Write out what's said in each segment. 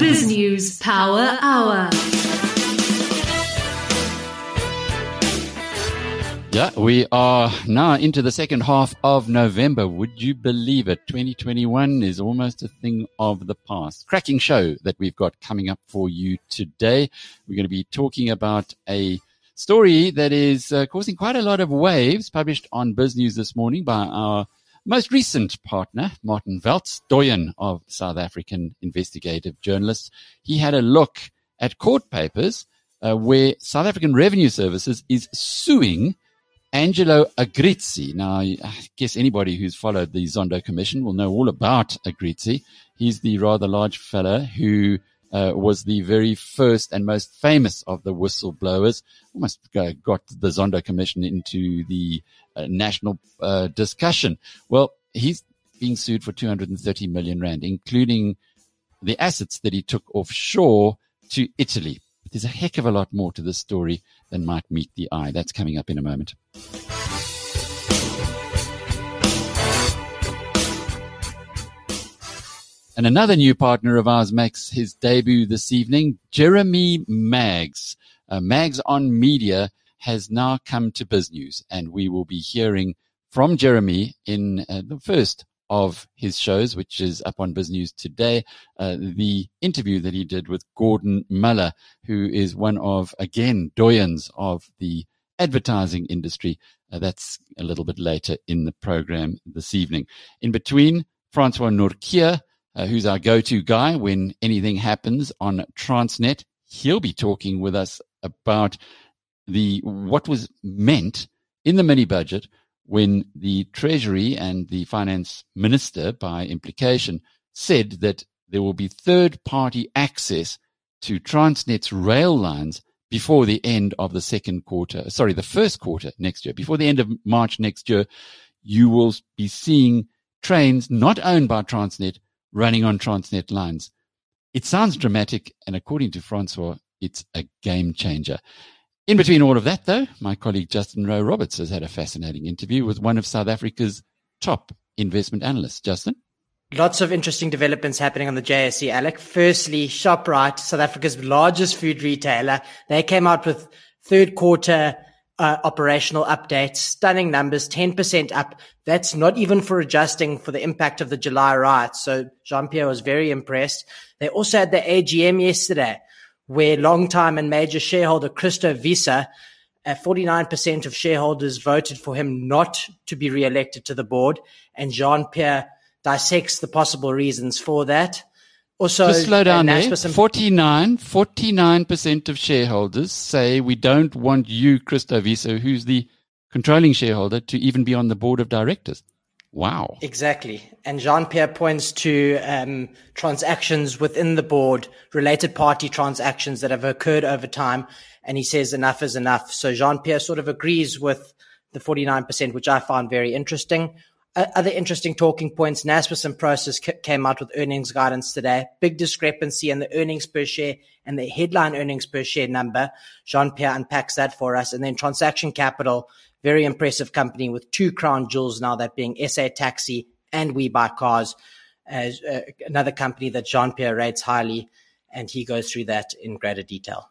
Biz News Power Hour. Yeah, we are now into the second half of November. Would you believe it? 2021 is almost a thing of the past. Cracking show that we've got coming up for you today. We're going to be talking about a story that is uh, causing quite a lot of waves published on Biz News this morning by our most recent partner, Martin Welz, doyen of South African investigative journalists. He had a look at court papers uh, where South African Revenue Services is suing Angelo Agrizzi. Now, I guess anybody who's followed the Zondo Commission will know all about Agrizzi. He's the rather large fella who uh, was the very first and most famous of the whistleblowers. Almost got the Zondo Commission into the uh, national uh, discussion. Well, he's being sued for 230 million rand, including the assets that he took offshore to Italy. But there's a heck of a lot more to this story than might meet the eye. That's coming up in a moment. And another new partner of ours makes his debut this evening, Jeremy Maggs. Uh, Maggs on Media has now come to BizNews, and we will be hearing from Jeremy in uh, the first of his shows, which is up on BizNews today, uh, the interview that he did with Gordon Muller, who is one of, again, doyens of the advertising industry. Uh, that's a little bit later in the program this evening. In between, Francois Nortje, uh, who's our go-to guy when anything happens on Transnet. He'll be talking with us about the what was meant in the mini budget when the Treasury and the Finance Minister, by implication, said that there will be third-party access to Transnet's rail lines before the end of the second quarter, sorry, the first quarter next year, before the end of March next year, you will be seeing trains not owned by Transnet running on Transnet lines. It sounds dramatic, and according to Francois, it's a game changer. In between all of that, though, my colleague Justin Rowe Roberts has had a fascinating interview with one of South Africa's top investment analysts. Justin? Lots of interesting developments happening on the JSE, Alec. Firstly, ShopRite, South Africa's largest food retailer, they came out with third quarter uh, operational updates, stunning numbers, 10% up. That's not even for adjusting for the impact of the July riots. So Jean-Pierre was very impressed. They also had the AGM yesterday where long-time and major shareholder Christo Wiese, uh, 49% of shareholders voted for him not to be re-elected to the board. And Jean-Pierre dissects the possible reasons for that. Also, just slow down there. 49, 49% of shareholders say we don't want you, Christo Wiese, who's the controlling shareholder, to even be on the board of directors. Wow. Exactly. And Jean Pierre points to um, transactions within the board, related party transactions that have occurred over time. And he says enough is enough. So Jean Pierre sort of agrees with the 49%, which I found very interesting other interesting talking points. Naspers and Prosus came out with earnings guidance today. Big discrepancy in the earnings per share and the headline earnings per share number. Jean Pierre unpacks that for us. And then Transaction Capital, very impressive company with two crown jewels now, that being SA Taxi and We Buy Cars, as uh, another company that Jean Pierre rates highly. And he goes through that in greater detail.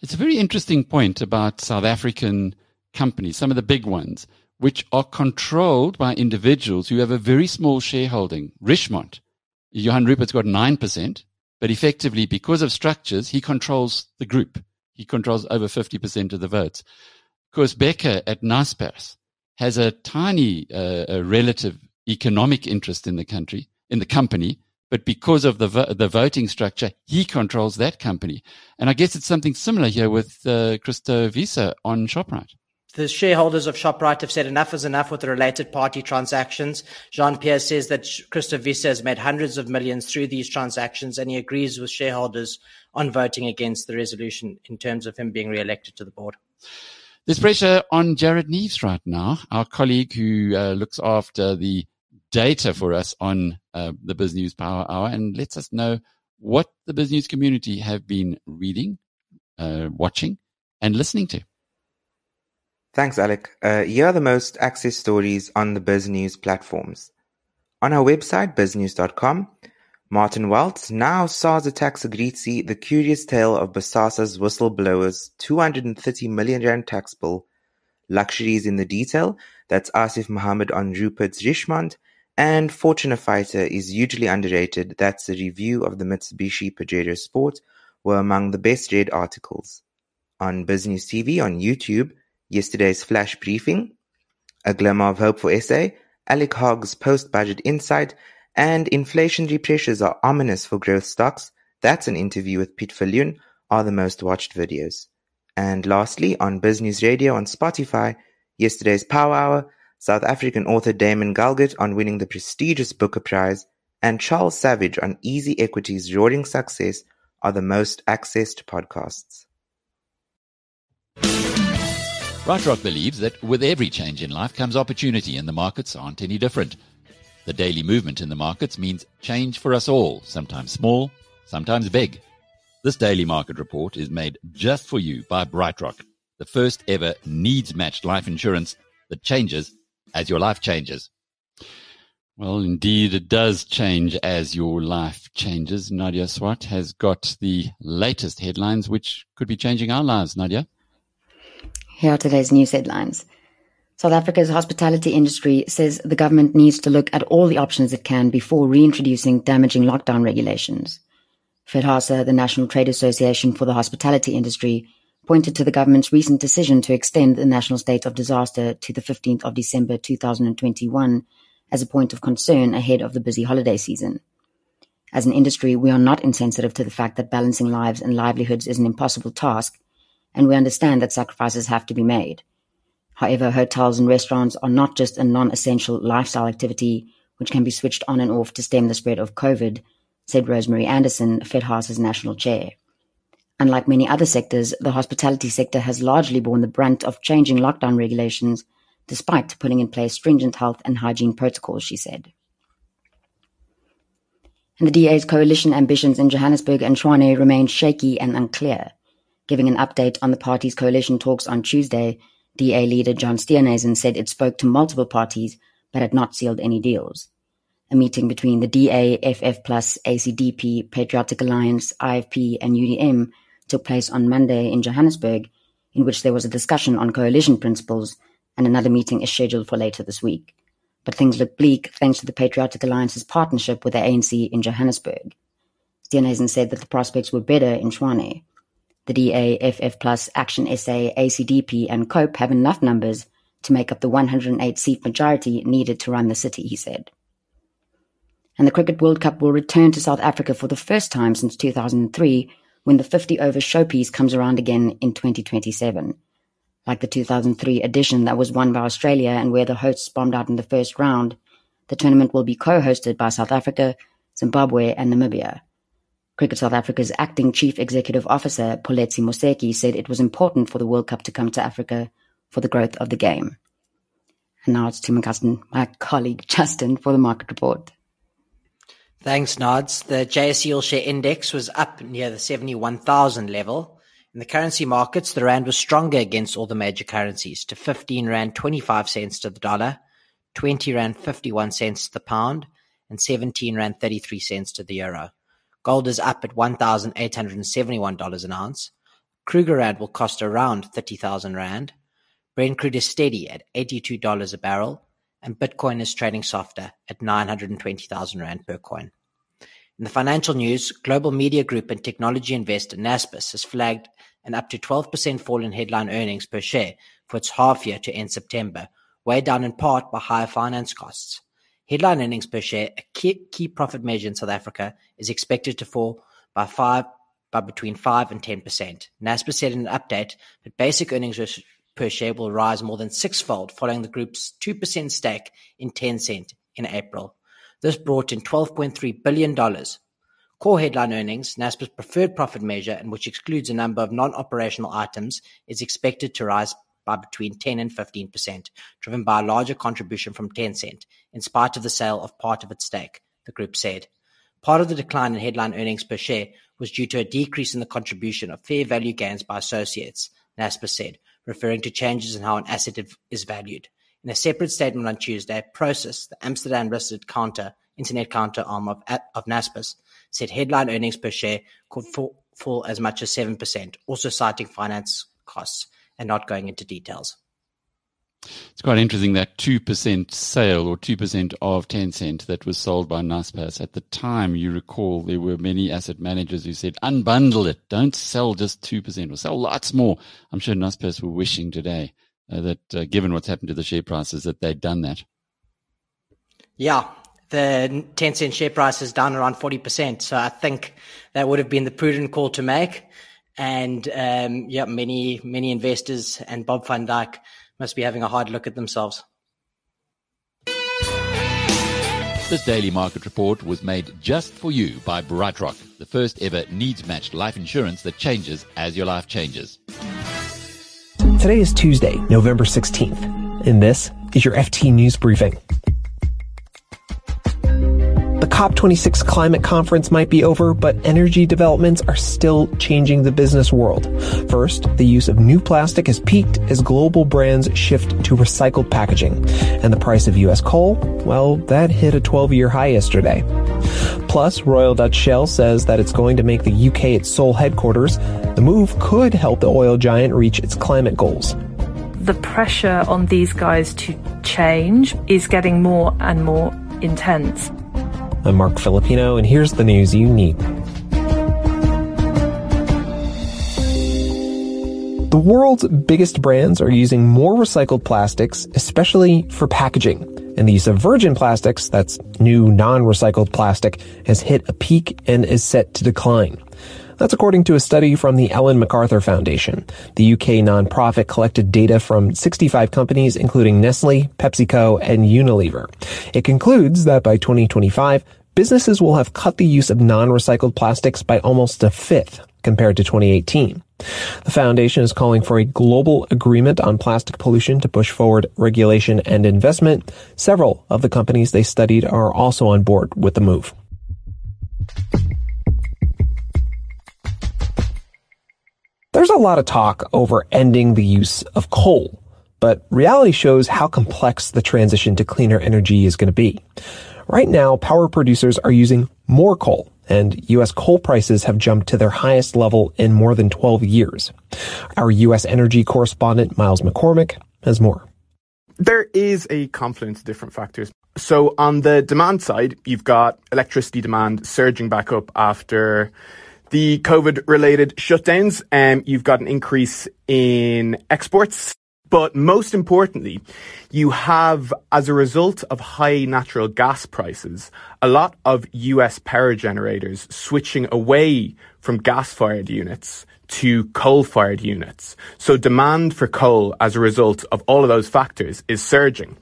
It's a very interesting point about South African companies, some of the big ones which are controlled by individuals who have a very small shareholding. Richemont, Johan Rupert's got 9%, but effectively, because of structures, he controls the group. He controls over 50% of the votes. Koos Bekker at Naspers has a tiny uh, a relative economic interest in the country, in the company, but because of the vo- the voting structure, he controls that company. And I guess it's something similar here with uh, Christo Wiese on Shoprite the shareholders of ShopRite have said enough is enough with the related party transactions. Jean Pierre says that Christo Wiese has made hundreds of millions through these transactions, and he agrees with shareholders on voting against the resolution in terms of him being re-elected to the board. There's pressure on Jared Neves right now, our colleague who uh, looks after the data for us on uh, the Biz News Power Hour and lets us know what the Biz News community have been reading, uh, watching, and listening to. Thanks, Alec. Uh, here are the most accessed stories on the BizNews platforms. On our website, biznews.com, Martin Welz now SARS attacks Agrizzi, the curious tale of Bosasa's whistleblowers, 230 million rand tax bill, luxuries in the detail, that's Asif Mohammed on Rupert's Richemont, and Fortuner Fighter is hugely underrated, that's a review of the Mitsubishi Pajero Sport, were among the best read articles. On BizNews TV on YouTube, yesterday's flash briefing, a glimmer of hope for SA, Alec Hogg's post-budget insight, and inflationary pressures are ominous for growth stocks. That's an interview with Piet Viljoen are the most watched videos. And lastly, on Business Radio on Spotify, yesterday's Power Hour, South African author Damon Galgut on winning the prestigious Booker Prize, and Charles Savage on Easy Equity's roaring success are the most accessed podcasts. BrightRock believes that with every change in life comes opportunity, and the markets aren't any different. The daily movement in the markets means change for us all, sometimes small, sometimes big. This daily market report is made just for you by BrightRock, the first ever needs matched life insurance that changes as your life changes. Well, indeed, it does change as your life changes. Nadia Swart has got the latest headlines, which could be changing our lives, Nadia. Here are today's news headlines. South Africa's hospitality industry says the government needs to look at all the options it can before reintroducing damaging lockdown regulations. FedHasa, the National Trade Association for the Hospitality Industry, pointed to the government's recent decision to extend the national state of disaster to the 15th of December 2021 as a point of concern ahead of the busy holiday season. As an industry, we are not insensitive to the fact that balancing lives and livelihoods is an impossible task, and we understand that sacrifices have to be made. However, hotels and restaurants are not just a non-essential lifestyle activity which can be switched on and off to stem the spread of COVID, said Rosemary Anderson, FedHasa's national chair. Unlike many other sectors, the hospitality sector has largely borne the brunt of changing lockdown regulations, despite putting in place stringent health and hygiene protocols, she said. And the DA's coalition ambitions in Johannesburg and Tshwane remain shaky and unclear. Giving an update on the party's coalition talks on Tuesday, DA leader John Steenhuisen said it spoke to multiple parties but had not sealed any deals. A meeting between the DA, FF ACDP, Patriotic Alliance, IFP, and UDM took place on Monday in Johannesburg, in which there was a discussion on coalition principles, and another meeting is scheduled for later this week. But things look bleak thanks to the Patriotic Alliance's partnership with the ANC in Johannesburg. Steenhuisen said that the prospects were better in Tshwane. The DA, FF Plus, Action SA, ACDP, and COPE have enough numbers to make up the 108 seat majority needed to run the city, he said. And the Cricket World Cup will return to South Africa for the first time since 2003 when the 50 over showpiece comes around again in 2027. Like the 2003 edition that was won by Australia and where the hosts bombed out in the first round, the tournament will be co-hosted by South Africa, Zimbabwe, and Namibia. Cricket South Africa's acting chief executive officer, Pholetsi Moseki, said it was important for the World Cup to come to Africa for the growth of the game. And now it's to my cousin, my colleague Justin, for the market report. Thanks, Nods. The JSE All Share Index was up near the 71,000 level. In the currency markets, the rand was stronger against all the major currencies to 15 rand 25 cents to the dollar, 20 rand 51 cents to the pound, and 17 rand 33 cents to the euro. Gold is up at $1,871 an ounce. Kruger Rand will cost around 30,000 Rand. Brent crude is steady at $82 a barrel, and Bitcoin is trading softer at 920,000 Rand per coin. In the financial news, global media group and technology investor Naspers has flagged an up to 12% fall in headline earnings per share for its half year to end September, weighed down in part by higher finance costs. Headline earnings per share, a key profit measure in South Africa, is expected to fall by five by between 5 and 10%. Naspers said in an update that basic earnings per share will rise more than sixfold following the group's 2% stake in Tencent in April. This brought in $12.3 billion. Core headline earnings, Naspers' preferred profit measure and which excludes a number of non-operational items, is expected to rise by between 10 and 15%, driven by a larger contribution from Tencent, in spite of the sale of part of its stake, the group said. Part of the decline in headline earnings per share was due to a decrease in the contribution of fair value gains by associates, Naspers said, referring to changes in how an asset is valued. In a separate statement on Tuesday, Prosus, the Amsterdam-listed counter internet counter arm of, of Naspers, said headline earnings per share could fall, fall as much as 7%, also citing finance costs and not going into details. It's quite interesting that 2% sale or 2% of Tencent that was sold by Naspers. At the time, you recall, there were many asset managers who said, unbundle it. Don't sell just 2% or sell lots more. I'm sure Naspers were wishing today uh, that, uh, given what's happened to the share prices, that they'd done that. Yeah, the Tencent share price is down around 40%. So I think that would have been the prudent call to make. And um, yeah, many, many investors and Bob van Dijk must be having a hard look at themselves. This daily market report was made just for you by BrightRock, the first ever needs matched life insurance that changes as your life changes. Today is Tuesday, November 16th, and this is your FT News Briefing. The COP26 climate conference might be over, but energy developments are still changing the business world. First, the use of new plastic has peaked as global brands shift to recycled packaging. And the price of U.S. coal, well, that hit a 12 year high yesterday. Plus, Royal Dutch Shell says that it's going to make the UK its sole headquarters. The move could help the oil giant reach its climate goals. The pressure on these guys to change is getting more and more intense. I'm Marc Filippino, and here's the news you need. The world's biggest brands are using more recycled plastics, especially for packaging. And the use of virgin plastics, that's new non-recycled plastic, has hit a peak and is set to decline. That's according to a study from the Ellen MacArthur Foundation. The UK nonprofit collected data from 65 companies, including Nestle, PepsiCo, and Unilever. It concludes that by 2025, businesses will have cut the use of non-recycled plastics by almost a fifth compared to 2018. The foundation is calling for a global agreement on plastic pollution to push forward regulation and investment. Several of the companies they studied are also on board with the move. There's a lot of talk over ending the use of coal, but reality shows how complex the transition to cleaner energy is going to be. Right now, power producers are using more coal, and U.S. coal prices have jumped to their highest level in more than 12 years. Our U.S. energy correspondent, Miles McCormick, has more. There is a confluence of different factors. So on the demand side, you've got electricity demand surging back up after the COVID related shutdowns. um, you've got an increase in exports. But most importantly, you have, as a result of high natural gas prices, a lot of US power generators switching away from gas fired units to coal fired units. So demand for coal as a result of all of those factors is surging.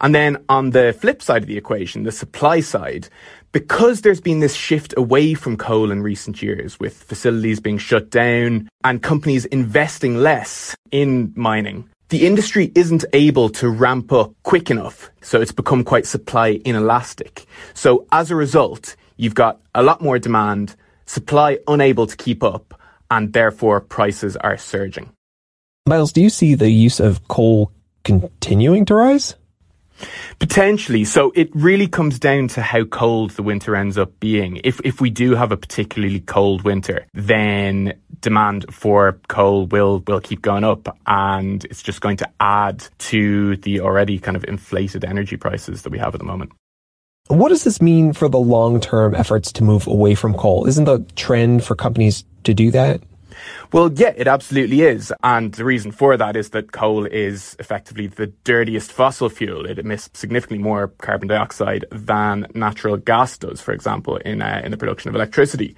And then on the flip side of the equation, the supply side, because there's been this shift away from coal in recent years with facilities being shut down and companies investing less in mining, the industry isn't able to ramp up quick enough. So it's become quite supply inelastic. So as a result, you've got a lot more demand, supply unable to keep up, and therefore prices are surging. Miles, do you see the use of coal continuing to rise? Potentially. So it really comes down to how cold the winter ends up being. If, if we do have a particularly cold winter, then demand for coal will, will keep going up and it's just going to add to the already kind of inflated energy prices that we have at the moment. What does this mean for the long term efforts to move away from coal? Isn't the trend for companies to do that? Well, yeah, it absolutely is. And the reason for that is that coal is effectively the dirtiest fossil fuel. It emits significantly more carbon dioxide than natural gas does, for example, in, uh, in the production of electricity.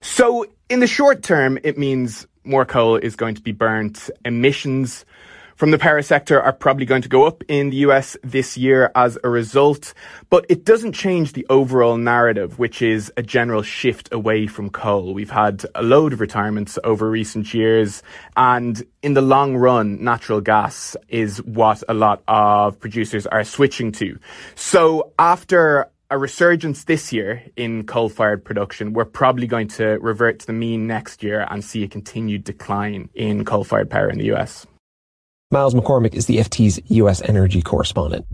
So in the short term, it means more coal is going to be burnt. Emissions from the power sector are probably going to go up in the US this year as a result, but it doesn't change the overall narrative, which is a general shift away from coal. We've had a load of retirements over recent years, and in the long run, natural gas is what a lot of producers are switching to. So after a resurgence this year in coal-fired production, we're probably going to revert to the mean next year and see a continued decline in coal-fired power in the US. Miles McCormick is the FT's U.S. energy correspondent.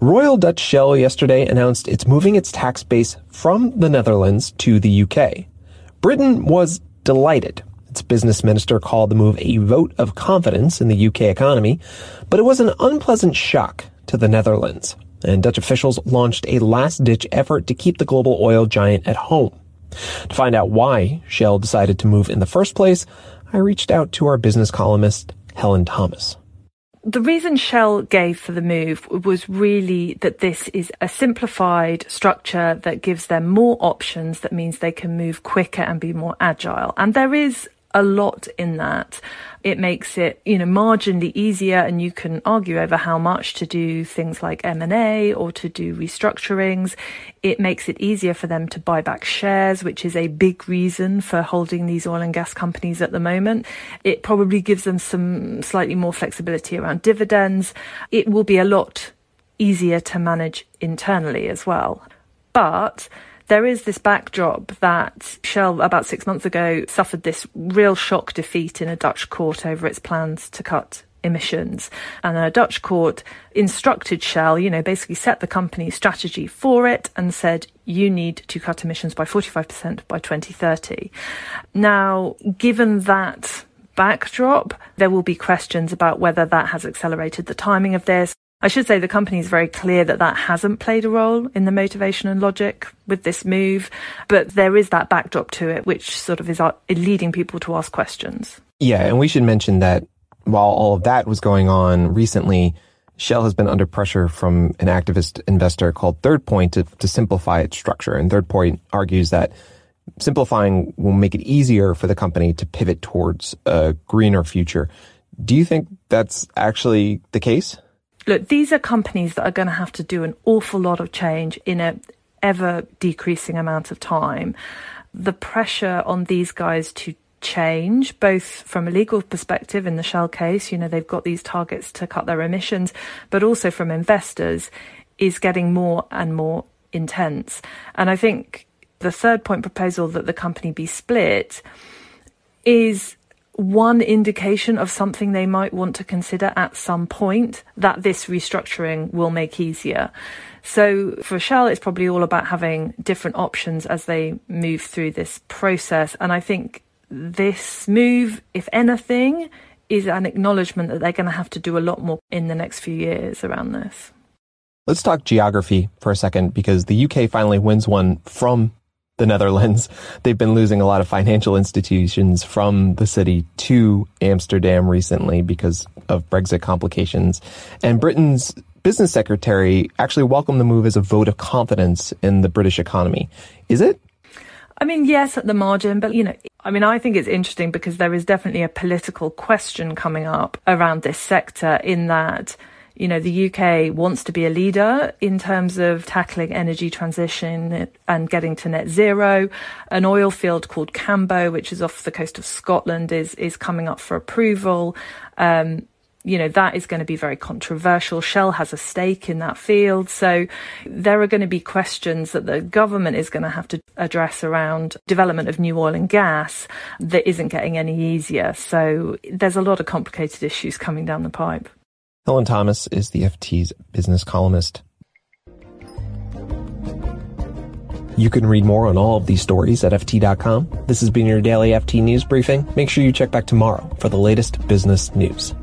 Royal Dutch Shell yesterday announced it's moving its tax base from the Netherlands to the UK. Britain was delighted. Its business minister called the move a vote of confidence in the UK economy, but it was an unpleasant shock to the Netherlands. And Dutch officials launched a last ditch effort to keep the global oil giant at home. To find out why Shell decided to move in the first place, I reached out to our business columnist, Helen Thomas the reason Shell gave for the move was really that this is a simplified structure that gives them more options. That means they can move quicker and be more agile. And there is a lot in that. It makes it, you know, marginally easier and you can argue over how much to do things like M&A or to do restructurings. It makes it easier for them to buy back shares, which is a big reason for holding these oil and gas companies at the moment. It probably gives them some slightly more flexibility around dividends. It will be a lot easier to manage internally as well. But there is this backdrop that Shell, about six months ago, suffered this real shock defeat in a Dutch court over its plans to cut emissions. And a Dutch court instructed Shell, you know, basically set the company's strategy for it and said, you need to cut emissions by 45% by 2030. Now, given that backdrop, there will be questions about whether that has accelerated the timing of this. I should say the company is very clear that that hasn't played a role in the motivation and logic with this move, but there is that backdrop to it, which sort of is uh, leading people to ask questions. Yeah, and we should mention that while all of that was going on recently, Shell has been under pressure from an activist investor called Third Point to, to simplify its structure. And Third Point argues that simplifying will make it easier for the company to pivot towards a greener future. Do you think that's actually the case? Look, these are companies that are going to have to do an awful lot of change in a ever decreasing amount of time. The pressure on these guys to change, both from a legal perspective in the Shell case, you know, they've got these targets to cut their emissions, but also from investors is getting more and more intense. And I think the third point proposal that the company be split is one indication of something they might want to consider at some point that this restructuring will make easier. So for Shell, it's probably all about having different options as they move through this process. And I think this move, if anything, is an acknowledgement that they're going to have to do a lot more in the next few years around this. Let's talk geography for a second because the UK finally wins one from the Netherlands. They've been losing a lot of financial institutions from the city to Amsterdam recently because of Brexit complications. And Britain's business secretary actually welcomed the move as a vote of confidence in the British economy. Is it? I mean, yes, at the margin, but you know, I mean, I think it's interesting because there is definitely a political question coming up around this sector in that you know, the UK wants to be a leader in terms of tackling energy transition and getting to net zero. An oil field called Cambo, which is off the coast of Scotland, is is coming up for approval. Um, you know, that is going to be very controversial. Shell has a stake in that field. So there are going to be questions that the government is going to have to address around development of new oil and gas that isn't getting any easier. So there's a lot of complicated issues coming down the pipe. Helen Thomas is the FT's business columnist. You can read more on all of these stories at FT.com. This has been your daily FT News Briefing. Make sure you check back tomorrow for the latest business news.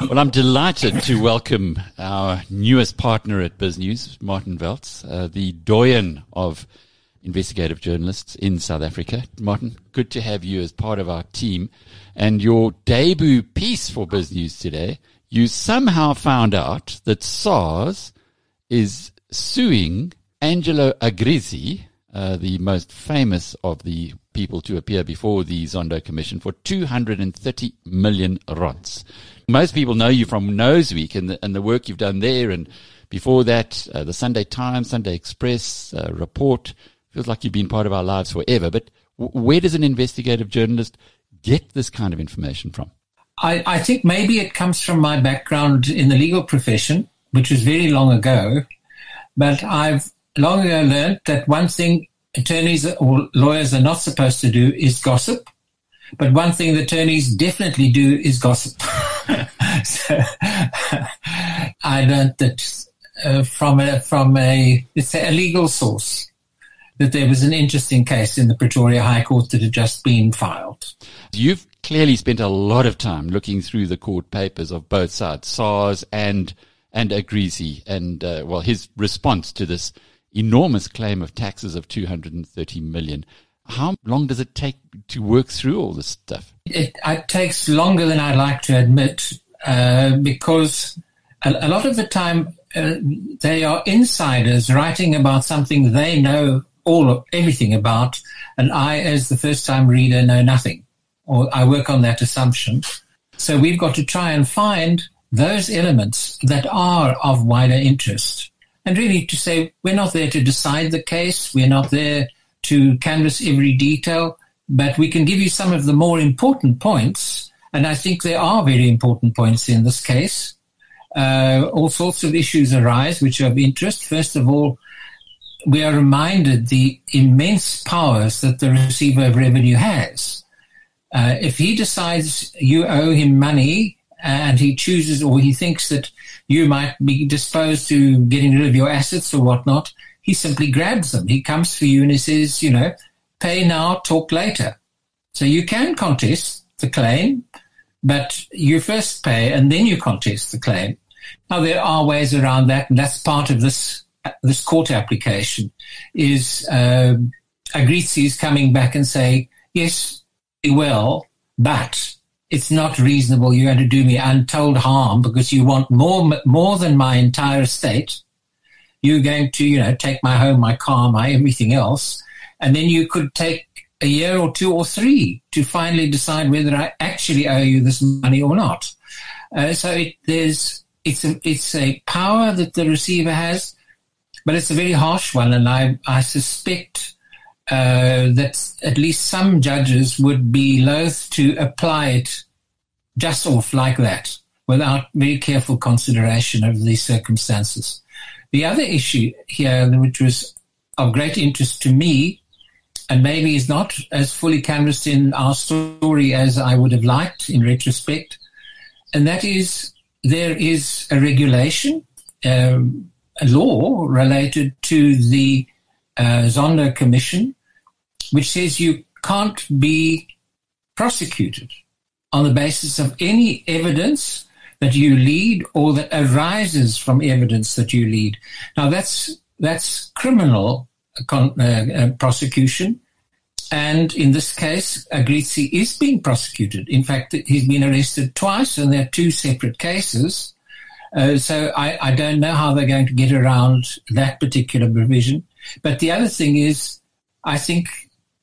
Well, I'm delighted to welcome our newest partner at BizNews, Martin Welz, uh, the doyen of investigative journalists in South Africa. Martin, good to have you as part of our team. And your debut piece for BizNews today, you somehow found out that SARS is suing Angelo Agrizzi, uh, the most famous of the people to appear before the Zondo Commission, for 230 million rands. Most people know you from Noseweek and the, and the work you've done there. And before that, uh, the Sunday Times, Sunday Express, uh, Report, feels like you've been part of our lives forever. But where does an investigative journalist get this kind of information from? I, I think maybe it comes from my background in the legal profession, which was very long ago. But I've long ago learned that one thing attorneys or lawyers are not supposed to do is gossip. But one thing the attorneys definitely do is gossip. so I learned that uh, from a from a it's a legal source that there was an interesting case in the Pretoria High Court that had just been filed. You've clearly spent a lot of time looking through the court papers of both sides, SARS and and Agrizzi, and uh, well, his response to this enormous claim of taxes of 230 million. How long does it take to work through all this stuff? It, it takes longer than I'd like to admit uh, because a, a, lot of the time uh, they are insiders writing about something they know all everything about, and I, as the first time reader, know nothing, or I work on that assumption. So we've got to try and find those elements that are of wider interest. And really to say, we're not there to decide the case, we're not there to canvass every detail, but we can give you some of the more important points. And I think there are very important points in this case. Uh, all sorts of issues arise which are of interest. First of all, we are reminded the immense powers that the receiver of revenue has. Uh, if he decides you owe him money and he chooses or he thinks that you might be disposed to getting rid of your assets or whatnot, he simply grabs them. He comes for you and he says, you know, pay now, talk later. So you can contest the claim, but you first pay and then you contest the claim. Now there are ways around that, and that's part of this this court application. Is uh, Agrizzi is coming back and say, yes, well, but it's not reasonable. You're going to do me untold harm because you want more, more than my entire estate. You're going to, you know, take my home, my car, my everything else. And then you could take a year or two or three to finally decide whether I actually owe you this money or not. Uh, so it, there's, it's a, it's a power that the receiver has, but it's a very harsh one. And I, I suspect uh, that at least some judges would be loath to apply it just off like that without very careful consideration of the circumstances. The other issue here, which was of great interest to me, and maybe is not as fully canvassed in our story as I would have liked in retrospect, and that is there is a regulation, um, law related to the uh, Zondo Commission which says you can't be prosecuted on the basis of any evidence that you lead or that arises from evidence that you lead. Now that's that's criminal con- uh, uh, prosecution, and in this case, Agrizzi is being prosecuted. In fact, he's been arrested twice, and they're two separate cases. Uh, so I, I don't know how they're going to get around that particular provision. But the other thing is, I think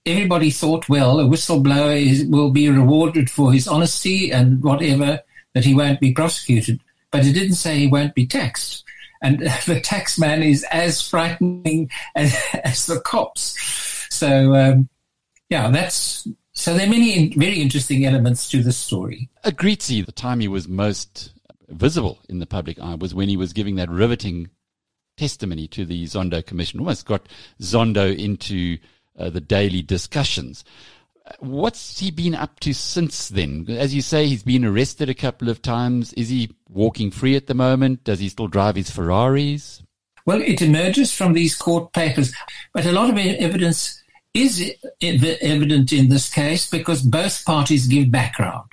everybody thought, well, a whistleblower is, will be rewarded for his honesty and whatever, that he won't be prosecuted. But it didn't say he won't be taxed. And the tax man is as frightening as, as the cops. So, um, yeah, that's so there are many very interesting elements to this story. Agrizzi, the time he was most visible in the public eye was when he was giving that riveting testimony to the Zondo Commission. Almost got Zondo into uh, the daily discussions. What's he been up to since then? As you say, he's been arrested a couple of times. Is he walking free at the moment? Does he still drive his Ferraris? Well, it emerges from these court papers, but a lot of evidence is evident in this case because both parties give background.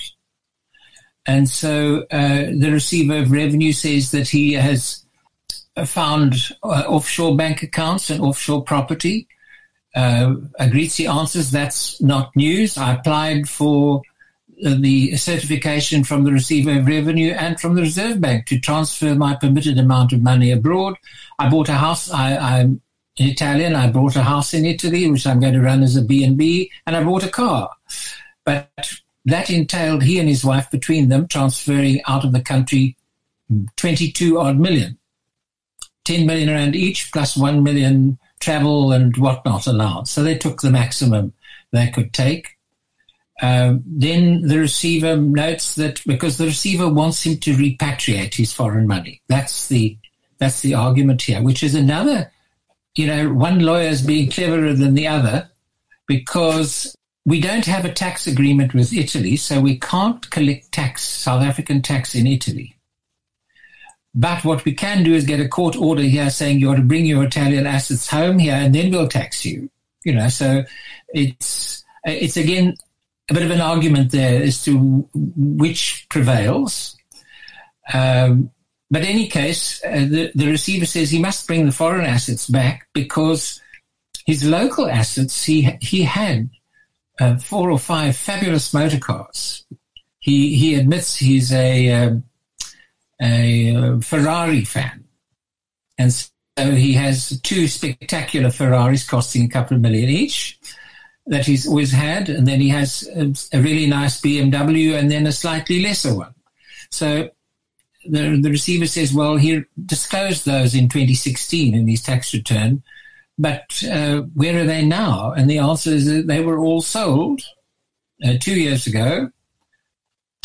And so uh, the receiver of revenue says that he has found uh, offshore bank accounts and offshore property. Uh, Agrizzi answers that's not news. I applied for the certification from the receiver of revenue and from the Reserve Bank to transfer my permitted amount of money abroad. I bought a house. I, am Italian. I bought a house in Italy, which I'm going to run as a B&B, and I bought a car. But that entailed he and his wife between them transferring out of the country 22 odd million. 10 million rand each plus 1 million travel and whatnot allowed. So they took the maximum they could take. Um, then the receiver notes that because the receiver wants him to repatriate his foreign money. That's the that's the argument here, which is another, you know, one lawyer is being cleverer than the other because we don't have a tax agreement with Italy, so we can't collect tax, South African tax in Italy. But what we can do is get a court order here saying you ought to bring your Italian assets home here and then we'll tax you. You know, so it's, it's again a bit of an argument there as to which prevails. Um, but in any case, uh, the, the receiver says he must bring the foreign assets back because his local assets, he, he had uh, four or five fabulous motor cars. He he admits he's a um, a uh, Ferrari fan, and so he has two spectacular Ferraris costing a couple of million each that he's always had, and then he has a, a really nice BMW, and then a slightly lesser one. So the the receiver says, well, he disclosed those in 2016 in his tax return but uh, where are they now? And the answer is that they were all sold uh, two years ago.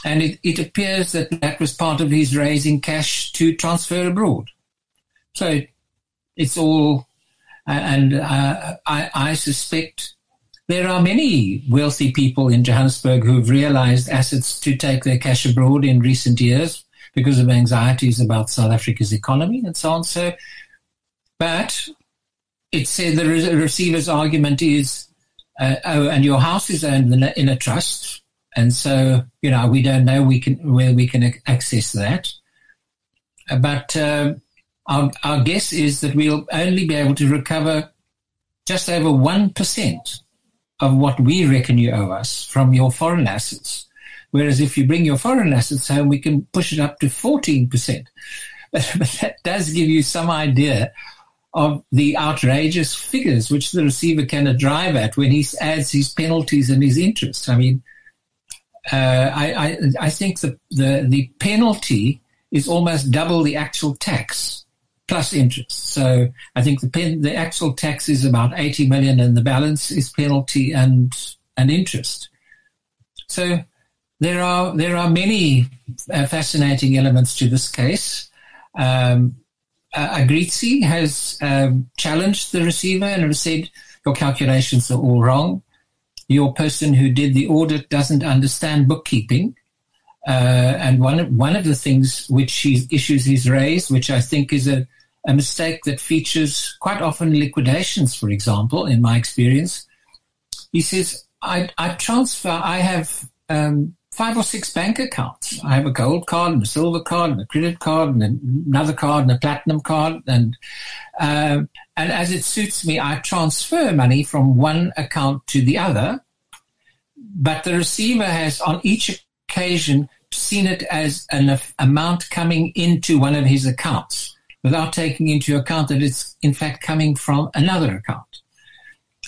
And it, it appears that that was part of his raising cash to transfer abroad. So it's all, uh, and uh, I, I suspect there are many wealthy people in Johannesburg who've realized assets to take their cash abroad in recent years because of anxieties about South Africa's economy and so on. So, but it's said the receiver's argument is, uh, oh, and your house is owned in a, trust, and so you know we don't know we can where we can access that. But uh, our our guess is that we'll only be able to recover just over one percent of what we reckon you owe us from your foreign assets. Whereas if you bring your foreign assets home, we can push it up to 14%. But, but that does give you some idea of the outrageous figures which the receiver can drive at when he adds his penalties and his interest. I mean, uh, I, I, I think the, the, the penalty is almost double the actual tax plus interest. So I think the pen, the actual tax is about 80 million and the balance is penalty and, and interest. So there are, there are many uh, fascinating elements to this case. Um, uh, Agrizzi has um, challenged the receiver and has said, your calculations are all wrong. Your person who did the audit doesn't understand bookkeeping. Uh, and one of, one of the things which he, issues he's raised, which I think is a, a mistake that features quite often liquidations, for example, in my experience. He says, I, I transfer, I have um, five or six bank accounts. I have a gold card and a silver card and a credit card and another card and a platinum card. And, um, and as it suits me, I transfer money from one account to the other. But the receiver has on each occasion seen it as an amount coming into one of his accounts without taking into account that it's in fact coming from another account.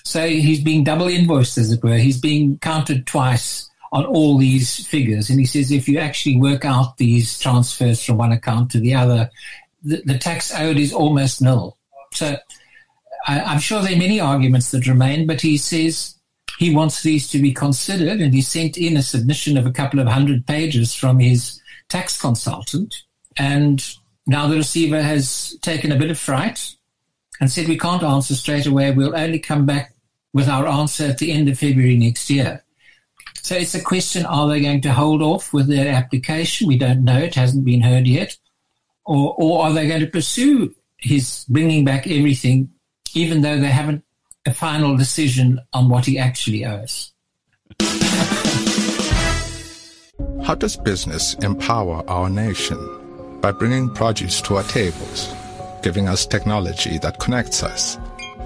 So he's being double invoiced, as it were. He's being counted twice on all these figures. And he says if you actually work out these transfers from one account to the other, the, the tax owed is almost nil. So I, am sure there are many arguments that remain, but he says he wants these to be considered, and he sent in a submission of a couple of hundred pages from his tax consultant. And now the receiver has taken a bit of fright and said we can't answer straight away. We'll only come back with our answer at the end of February next year. So it's a question are they going to hold off with their application? We don't know. It hasn't been heard yet. Or, or are they going to pursue his bringing back everything, even though they haven't a final decision on what he actually owes? How does business empower our nation? By bringing produce to our tables, giving us technology that connects us,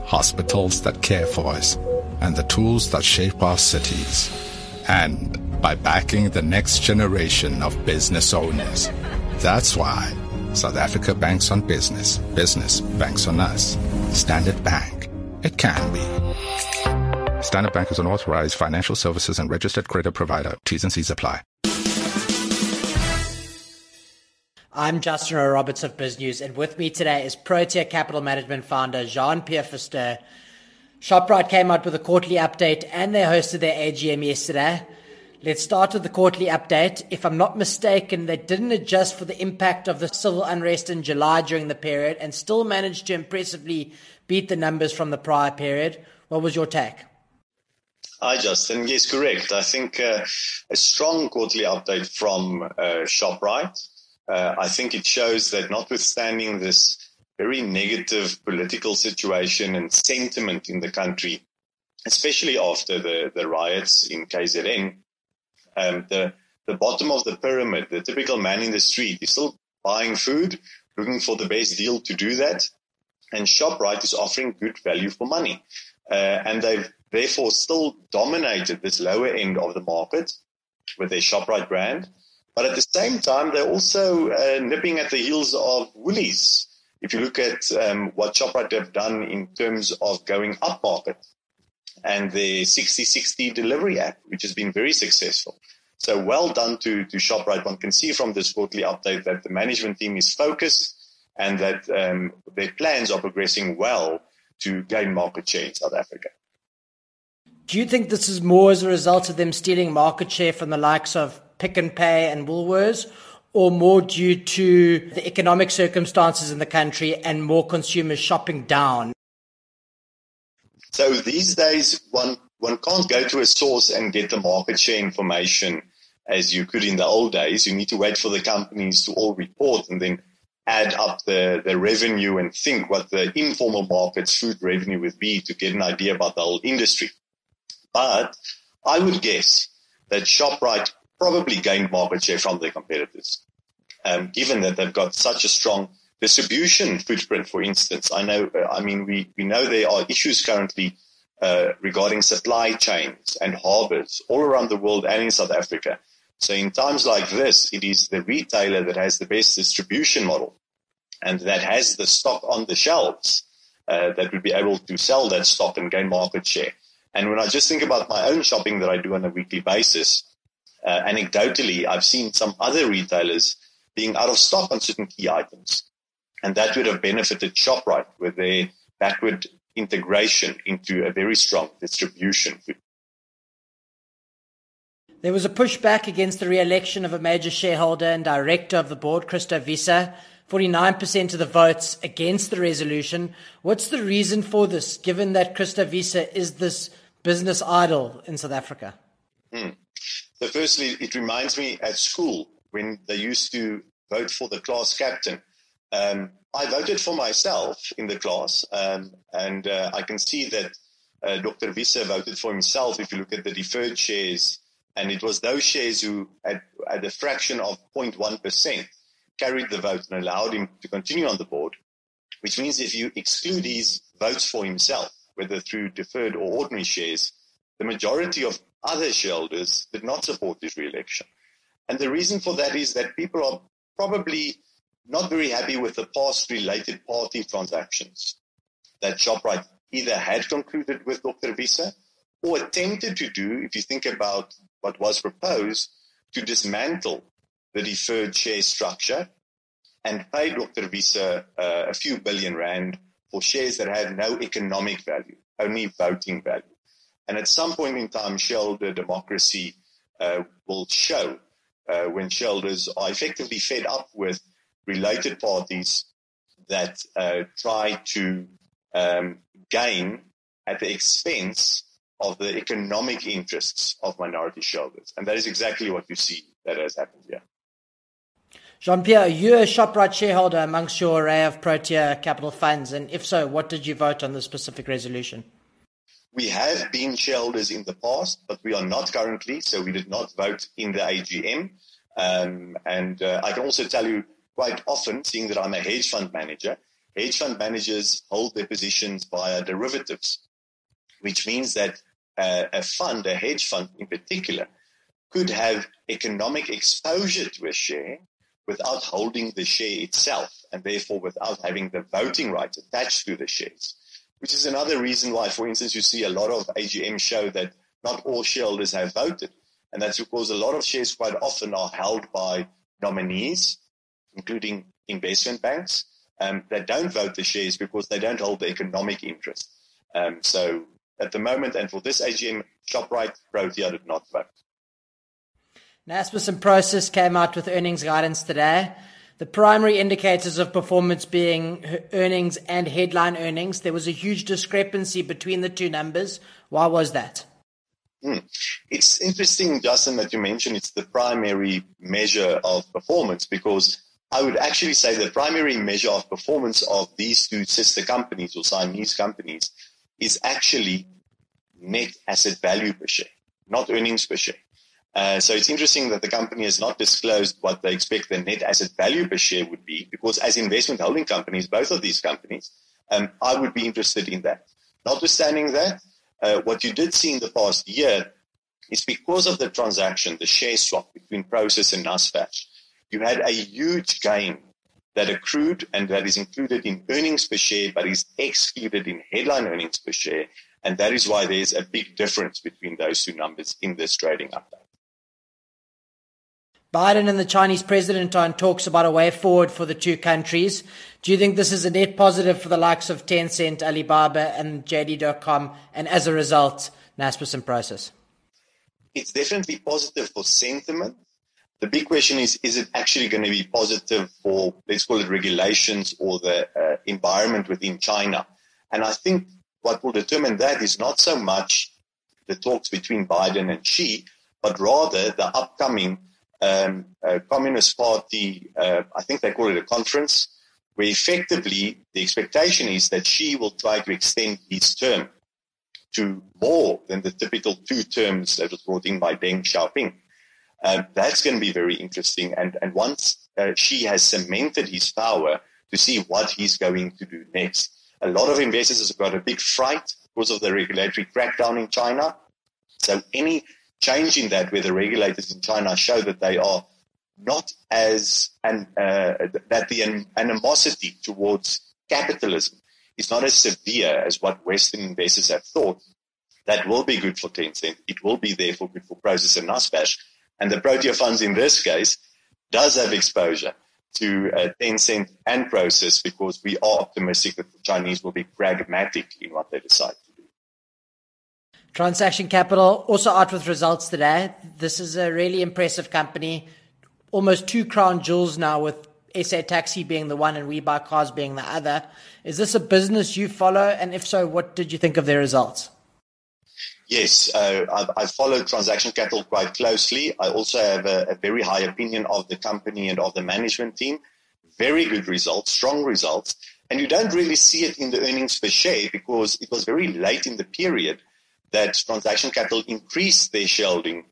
hospitals that care for us, and the tools that shape our cities and by backing the next generation of business owners. That's why South Africa banks on business. Business banks on us. Standard Bank. It can be. Standard Bank is an authorized financial services and registered credit provider. T's and C's apply. I'm Justin Roberts of BizNews, and with me today is Protea Capital Management founder Jean Pierre Verster Shoprite came out with a quarterly update and they hosted their AGM yesterday. Let's start with the quarterly update. If I'm not mistaken, they didn't adjust for the impact of the civil unrest in July during the period and still managed to impressively beat the numbers from the prior period. What was your take? Hi, Justin. Yes, correct. I think uh, a strong quarterly update from uh, ShopRite. Uh, I think it shows that notwithstanding this very negative political situation and sentiment in the country, especially after the, the riots in KZN, um, the, the bottom of the pyramid, the typical man in the street, is still buying food, looking for the best deal to do that. And ShopRite is offering good value for money. Uh, and they've therefore still dominated this lower end of the market with their ShopRite brand. But at the same time, they're also uh, nipping at the heels of Woolies. If you look at um, what ShopRite have done in terms of going up market and the Sixty60 delivery app, which has been very successful. So well done to, to ShopRite. One can see from this quarterly update that the management team is focused and that um, their plans are progressing well to gain market share in South Africa. Do you think this is more as a result of them stealing market share from the likes of Pick n Pay and Woolworths, or more due to the economic circumstances in the country and more consumers shopping down? So these days, one one can't go to a source and get the market share information as you could in the old days. You need to wait for the companies to all report and then add up the, the revenue and think what the informal market's food revenue would be to get an idea about the whole industry. But I would guess that ShopRite probably gained market share from their competitors, um, given that they've got such a strong distribution footprint, for instance. I know, uh, I mean, we, we know there are issues currently uh, regarding supply chains and harbors all around the world and in South Africa. So in times like this, it is the retailer that has the best distribution model and that has the stock on the shelves uh, that would be able to sell that stock and gain market share. And when I just think about my own shopping that I do on a weekly basis, uh, anecdotally, I've seen some other retailers being out of stock on certain key items. And that would have benefited ShopRite with their backward integration into a very strong distribution. There was a pushback against the re-election of a major shareholder and director of the board, Christo Wiese. 49% of the votes against the resolution. What's the reason for this, given that Christo Wiese is this business idol in South Africa? Hmm. So, firstly, it reminds me at school when they used to vote for the class captain. Um, I voted for myself in the class, um, and uh, I can see that uh, Dr. Wiese voted for himself if you look at the deferred shares. And it was those shares who, at, a fraction of 0.1%, carried the vote and allowed him to continue on the board, which means if you exclude his votes for himself, whether through deferred or ordinary shares, the majority of other shareholders did not support his re-election. And the reason for that is that people are probably not very happy with the past related party transactions that ShopRite either had concluded with Dr. Wiese or attempted to do, if you think about what was proposed, to dismantle the deferred share structure and pay Dr. Wiese uh, a few billion rand for shares that have no economic value, only voting value. And at some point in time, shareholder democracy uh, will show uh, when shareholders are effectively fed up with related parties that uh, try to um, gain at the expense of the economic interests of minority shareholders. And that is exactly what you see that has happened here. Jean Pierre, you're a ShopRite shareholder amongst your array of Protea capital funds. And if so, what did you vote on the specific resolution? We have been shareholders in the past, but we are not currently, so we did not vote in the AGM. Um, and uh, I can also tell you quite often, seeing that I'm a hedge fund manager, hedge fund managers hold their positions via derivatives, which means that uh, a fund, a hedge fund in particular, could have economic exposure to a share without holding the share itself and therefore without having the voting rights attached to the shares. Which is another reason why, for instance, you see a lot of AGM show that not all shareholders have voted. And that's because a lot of shares quite often are held by nominees, including investment banks, um, that don't vote the shares because they don't hold the economic interest. Um, so at the moment, and for this AGM, ShopRite Protea did not vote. Naspers and Prosus came out with earnings guidance today. The primary indicators of performance being earnings and headline earnings. There was a huge discrepancy between the two numbers. Why was that? Mm. It's interesting, Justin, that you mentioned it's the primary measure of performance because I would actually say the primary measure of performance of these two sister companies or Siamese companies is actually net asset value per share, not earnings per share. Uh, so it's interesting that the company has not disclosed what they expect the net asset value per share would be, because as investment holding companies, both of these companies, um, I would be interested in that. Notwithstanding that, uh, what you did see in the past year is because of the transaction, the share swap between Prosus and Naspers, you had a huge gain that accrued and that is included in earnings per share, but is excluded in headline earnings per share. And that is why there's a big difference between those two numbers in this trading update. Biden and the Chinese president are in talks about a way forward for the two countries. Do you think this is a net positive for the likes of Tencent, Alibaba, and JD.com, and as a result, Naspers and Prosus? It's definitely positive for sentiment. The big question is, is it actually going to be positive for, let's call it regulations or the uh, environment within China? And I think what will determine that is not so much the talks between Biden and Xi, but rather the upcoming um, Communist Party, uh, I think they call it a conference, where effectively the expectation is that Xi will try to extend his term to more than the typical two terms that was brought in by Deng Xiaoping. Um, that's going to be very interesting. And, and once uh, Xi has cemented his power, to see what he's going to do next. A lot of investors have got a big fright because of the regulatory crackdown in China. So any change in that where the regulators in China show that they are not as and uh, that the animosity towards capitalism is not as severe as what Western investors have thought. That will be good for Tencent. It will be therefore good for Prosus and Naspers. And the Protea funds in this case does have exposure to uh, Tencent and Prosus because we are optimistic that the Chinese will be pragmatic in what they decide. Transaction Capital also out with results today. This is a really impressive company. Almost two crown jewels now with SA Taxi being the one and We Buy Cars being the other. Is this a business you follow? And if so, what did you think of their results? Yes, uh, I, I follow Transaction Capital quite closely. I also have a, a very high opinion of the company and of the management team. Very good results, strong results. And you don't really see it in the earnings per share because it was very late in the period that Transaction Capital increased their shareholding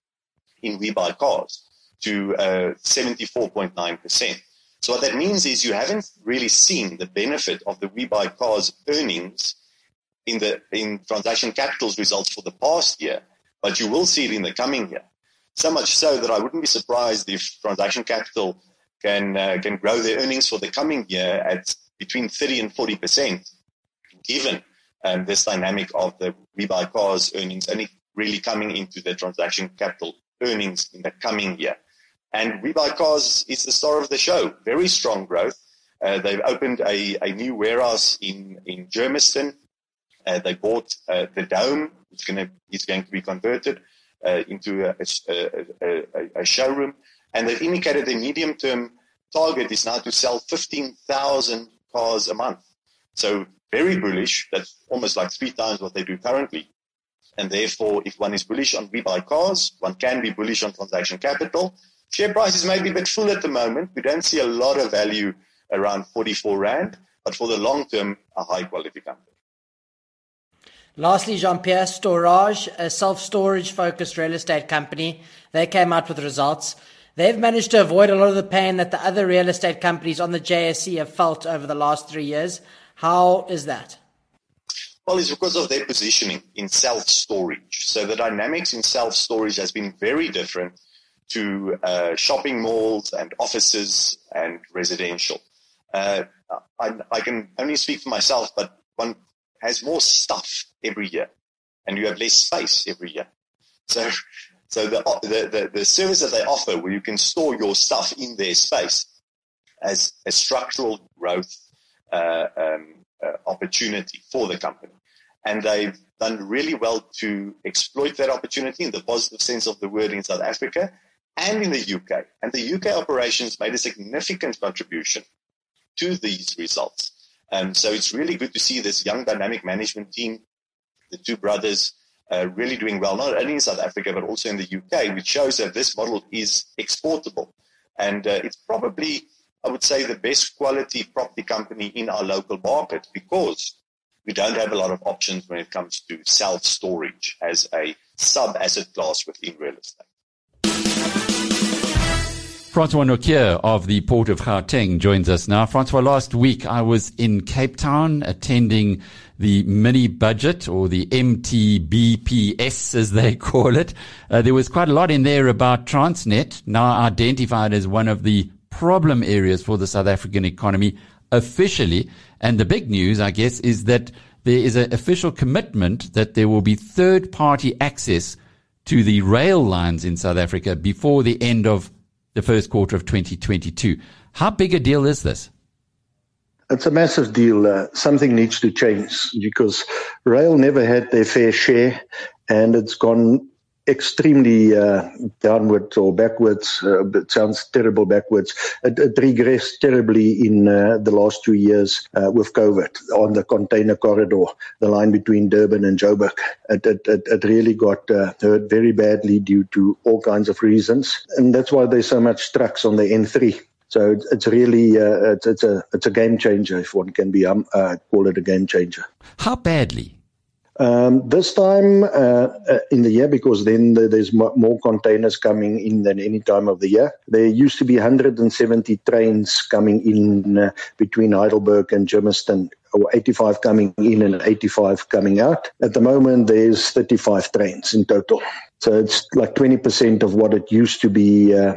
in We Buy Cars to uh, 74.9%. So what that means is you haven't really seen the benefit of the We Buy Cars earnings in the in Transaction Capital's results for the past year, but you will see it in the coming year. So much so that I wouldn't be surprised if Transaction Capital can uh, can grow their earnings for the coming year at between 30 and 40 percent, given um, this dynamic of the We Buy Cars earnings only really coming into the transaction capital earnings in the coming year. And We Buy Cars is the star of the show. Very strong growth. Uh, they've opened a, a new warehouse in, in Germiston. Uh, they bought uh, the Dome, which gonna, is going to be converted uh, into a, a, a, showroom. And they've indicated the medium term target is now to sell 15,000 cars a month. So very bullish. That's almost like three times what they do currently. And therefore, if one is bullish on We Buy Cars, one can be bullish on transaction capital. Share prices may be a bit full at the moment. We don't see a lot of value around 44 Rand, but for the long term, a high quality company. Lastly, Jean Pierre, Stor-Age, a self storage focused real estate company, they came out with results. They've managed to avoid a lot of the pain that the other real estate companies on the JSE have felt over the last three years. How is that? Well, it's because of their positioning in self storage. So the dynamics in self storage has been very different to uh, shopping malls and offices and residential. Uh, I, I, can only speak for myself, but one has more stuff every year, and you have less space every year. So, so the, the, the, the service that they offer, where you can store your stuff in their space, as a structural growth um, uh, opportunity for the company. And they've done really well to exploit that opportunity in the positive sense of the word in South Africa and in the UK. And the UK operations made a significant contribution to these results. Um, so it's really good to see this young dynamic management team, the two brothers, uh, really doing well, not only in South Africa, but also in the UK, which shows that this model is exportable. And uh, it's probably, I would say, the best quality property company in our local market because we don't have a lot of options when it comes to self storage as a sub asset class within real estate. Francois Nortje of the Port of Gauteng joins us now. Francois, last week I was in Cape Town attending the mini budget or the MTBPS as they call it. Uh, there was quite a lot in there about Transnet, now identified as one of the problem areas for the South African economy officially. And the big news, I guess, is that there is an official commitment that there will be third party access to the rail lines in South Africa before the end of the first quarter of 2022. How big a deal is this? It's a massive deal. Uh, something needs to change because rail never had their fair share and it's gone extremely uh, downwards or backwards. Uh, it sounds terrible backwards. It, it regressed terribly in uh, the last two years with COVID on the container corridor, the line between Durban and Joburg. It, it, it, really got hurt very badly due to all kinds of reasons. And that's why there's so much trucks on the N3. So it's really it's, it's a it's a game changer if one can be um, call it a game changer. How badly? Um, this time uh, uh, in the year, because then there's more containers coming in than any time of the year. There used to be 170 trains coming in uh, between Heidelberg and Germiston, or 85 coming in and 85 coming out. At the moment, there's 35 trains in total. So it's like 20% of what it used to be uh,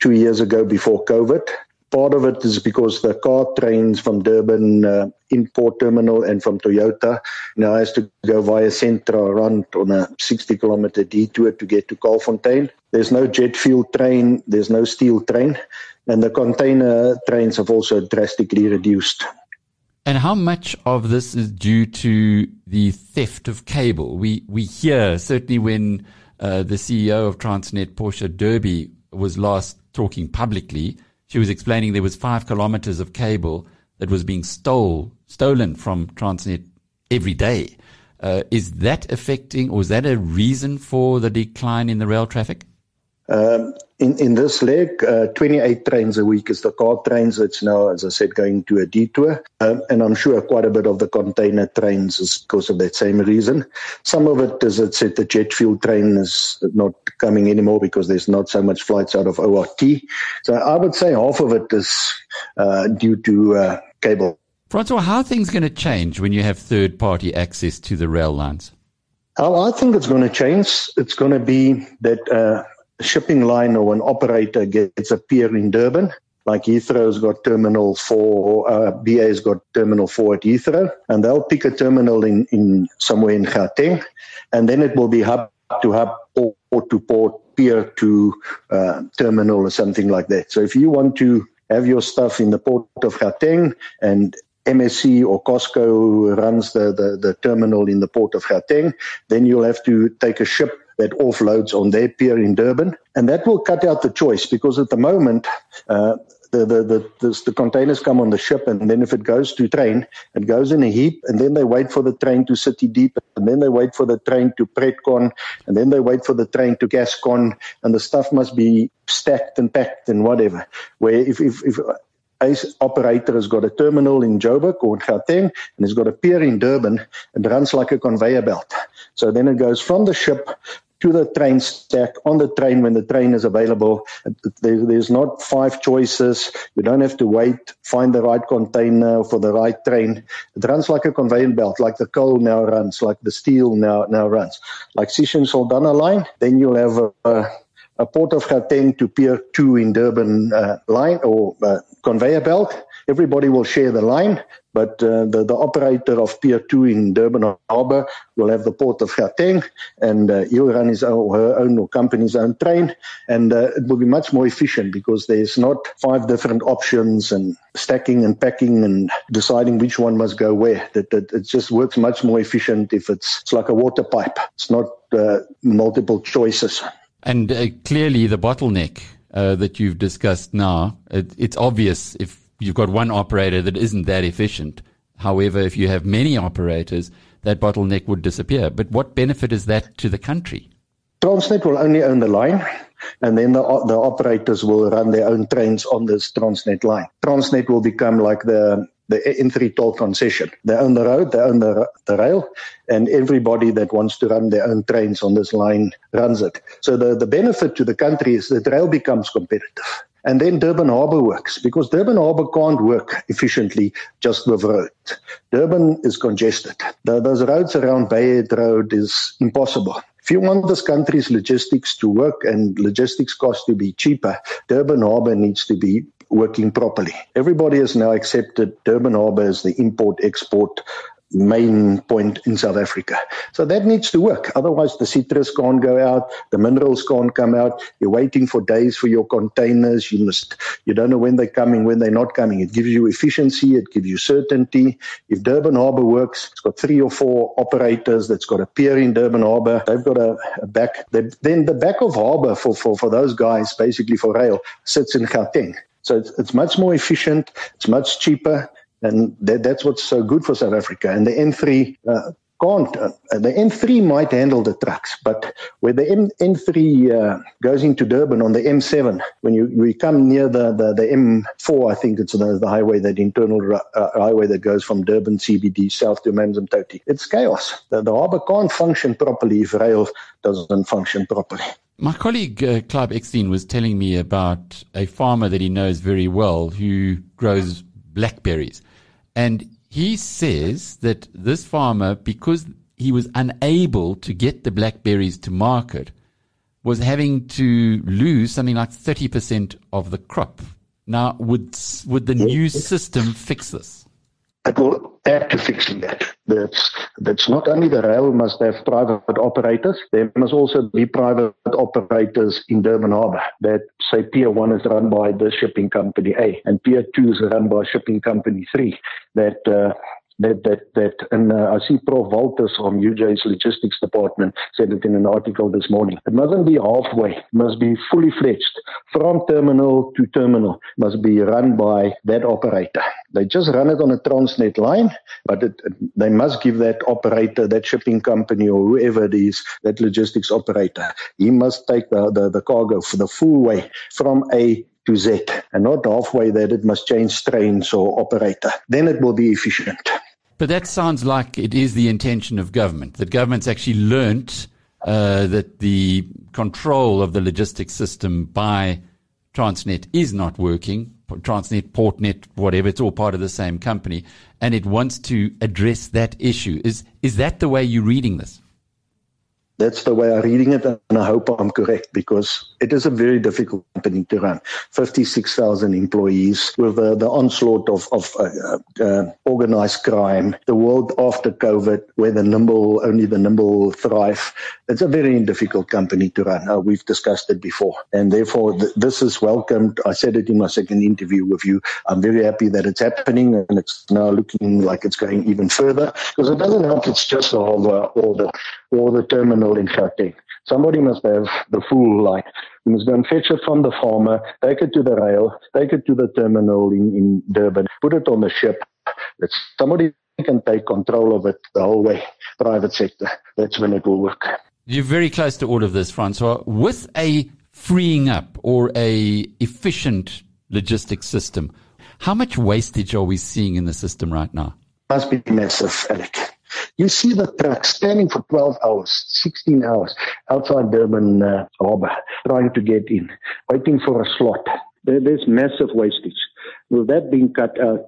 two years ago before COVID. Part of it is because the car trains from Durban uh, import terminal and from Toyota now has to go via Sentrarand on a 60 kilometer detour to get to Kaalfontein. There's no jet fuel train, there's no steel train, and the container trains have also drastically reduced. And how much of this is due to the theft of cable? We we hear certainly when uh, the CEO of Transnet, Portia Derby, was last talking publicly she was explaining there was five kilometers of cable that was being stole, stolen from Transnet every day. Uh, is that affecting, or is that a reason for the decline in the rail traffic? Um, in, in this leg, uh, 28 trains a week is the car trains. It's now, as I said, going to a detour. Um, and I'm sure quite a bit of the container trains is because of that same reason. Some of it, as I said, the jet fuel train is not coming anymore because there's not so much flights out of ORT. So I would say half of it is uh, due to uh, cable. Francois, how are things going to change when you have third party access to the rail lines? Oh, I think it's going to change. It's going to be that uh, shipping line or an operator gets a pier in Durban, like Heathrow's got terminal four, uh, BA's got terminal four at Heathrow, and they'll pick a terminal in, in somewhere in Gauteng, and then it will be hub to hub or port to port, pier to uh, terminal or something like that. So if you want to have your stuff in the port of Gauteng and MSC or COSCO runs the, the, the terminal in the port of Gauteng, then you'll have to take a ship that offloads on their pier in Durban. And that will cut out the choice because at the moment, uh, the, the, the, the, the containers come on the ship, and then if it goes to train, it goes in a heap, and then they wait for the train to City Deep, and then they wait for the train to Pretcon, and then they wait for the train to Kascon, and the stuff must be stacked and packed and whatever. Where if, if, if operator has got a terminal in Joburg or in Gauteng and has got a pier in Durban, it runs like a conveyor belt. So then it goes from the ship to the train stack on the train when the train is available. there's not five choices. You don't have to wait, find the right container for the right train. It runs like a conveyor belt, like the coal now runs, like the steel now now runs. Like Sishen Saldanha line, then you'll have a, a, a Port of Gauteng to Pier 2 in Durban uh, line or uh, conveyor belt. Everybody will share the line. But uh, the, the operator of Pier 2 in Durban Harbour will have the port of Gauteng and uh, he'll run his own, her own or company's own train. And uh, it will be much more efficient because there's not five different options and stacking and packing and deciding which one must go where. That, that It just works much more efficient if it's, it's like a water pipe. It's not uh, multiple choices. And uh, clearly the bottleneck uh, that you've discussed now, it, it's obvious if you've got one operator that isn't that efficient. However, if you have many operators, that bottleneck would disappear. But what benefit is that to the country? Transnet will only own the line, and then the, the operators will run their own trains on this Transnet line. Transnet will become like the the N3 toll concession. They own the road, they own the, the rail, and everybody that wants to run their own trains on this line runs it. So the, the benefit to the country is that rail becomes competitive. And then Durban Harbour works because Durban Harbour can't work efficiently just with roads. Durban is congested. Those roads around Bayhead Road is impossible. If you want this country's logistics to work and logistics costs to be cheaper, Durban Harbour needs to be working properly. Everybody has now accepted Durban Harbour as the import export main point in South Africa. So that needs to work. Otherwise, the citrus can't go out, the minerals can't come out. You're waiting for days for your containers. You must, you don't know when they're coming, when they're not coming. It gives you efficiency, it gives you certainty. If Durban Harbour works, it's got three or four operators that's got a pier in Durban Harbour. They've got a, a back. Then the back of harbour for, for, for those guys, basically for rail, sits in Gauteng. So it's, it's much more efficient, it's much cheaper, and that, that's what's so good for South Africa. And the N3 uh, can't. Uh, the N3 might handle the trucks, but where the M, N3 uh, goes into Durban on the M7, when you we come near the, the, the M4, I think it's the, the highway, that internal uh, highway that goes from Durban CBD south to Amanzimtoti, it's chaos. The, the harbour can't function properly if rail doesn't function properly. My colleague uh, Clive Eckstein was telling me about a farmer that he knows very well who grows blackberries. And he says that this farmer, because he was unable to get the blackberries to market, was having to lose something like 30% of the crop. Now, would, would the new system fix this? It will add to fixing that. That's, that's not only the rail must have private operators, there must also be private operators in Durban Harbour. That say Pier 1 is run by the shipping company A and Pier 2 is run by shipping company 3. That uh, that that that and uh, I see Prof Walters from UJ's logistics department said it in an article this morning. It mustn't be halfway, it must be fully fledged. From terminal to terminal It must be run by that operator. They just run it on a Transnet line, but it, they must give that operator, that shipping company or whoever it is, that logistics operator, he must take the, the, the cargo for the full way from A to Z and not halfway that it must change trains or operator. Then it will be efficient. But that sounds like it is the intention of government, that government's actually learnt uh, that the control of the logistics system by Transnet is not working. Transnet, Portnet, whatever, it's all part of the same company. And it wants to address that issue. Is, is that the way you're reading this? That's the way I'm reading it, and I hope I'm correct because it is a very difficult company to run. 56,000 employees with uh, the onslaught of, of uh, uh, organized crime, the world after COVID, where the nimble, only the nimble thrive. It's a very difficult company to run. Uh, we've discussed it before, and therefore th- this is welcomed. I said it in my second interview with you. I'm very happy that it's happening, and it's now looking like it's going even further because it doesn't help. It's just the whole or the or the terminal in Gauteng. Somebody must have the full line. You must go and fetch it from the farmer, take it to the rail, take it to the terminal in, in Durban, put it on the ship. That somebody can take control of it the whole way. Private sector. That's when it will work. You're very close to all of this, Francois. With a freeing up or a efficient logistics system, how much wastage are we seeing in the system right now? Must be massive, Alec. You see the truck standing for 12 hours, 16 hours outside Durban uh, Harbour, trying to get in, waiting for a slot. There, there's massive wastage. With that being cut out,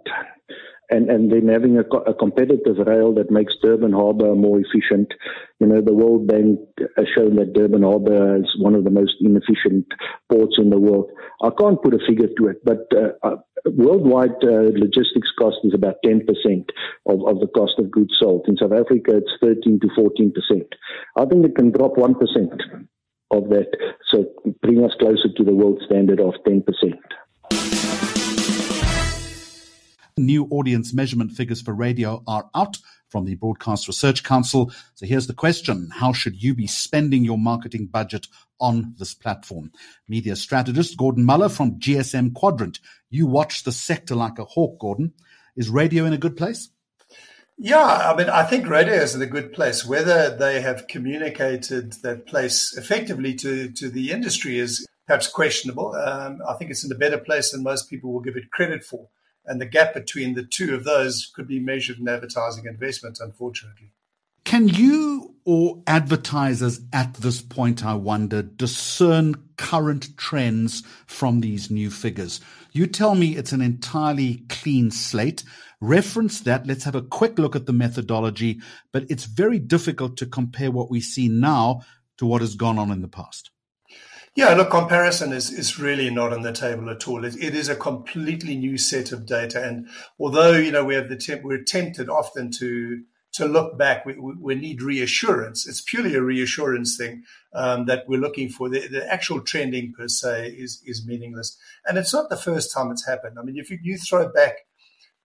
and, and then having a, a, competitive rail that makes Durban Harbour more efficient. You know, the World Bank has shown that Durban Harbour is one of the most inefficient ports in the world. I can't put a figure to it, but uh, uh, worldwide uh, logistics cost is about 10% of, of the cost of goods sold. In South Africa, it's 13 to 14%. I think it can drop 1% of that, so bring us closer to the world standard of 10%. New audience measurement figures for radio are out from the Broadcast Research Council. So here's the question. How should you be spending your marketing budget on this platform? Media strategist Gordon Muller from GSM Quadrant. You watch the sector like a hawk, Gordon. Is radio in a good place? Yeah, I mean, I think radio is in a good place. Whether they have communicated that place effectively to, to the industry is perhaps questionable. Um, I think it's in a better place than most people will give it credit for. And the gap between the two of those could be measured in advertising investment, unfortunately. Can you or advertisers at this point, I wonder, discern current trends from these new figures? You tell me it's an entirely clean slate. Reference that. Let's have a quick look at the methodology, but it's very difficult to compare what we see now to what has gone on in the past. Yeah, look, comparison is, is really not on the table at all. It, it is a completely new set of data. And although, you know, we have the temp, we're tempted often to, to look back, we, we need reassurance. It's purely a reassurance thing um, that we're looking for. The, the, actual trending per se is, is meaningless. And it's not the first time it's happened. I mean, if you, you throw back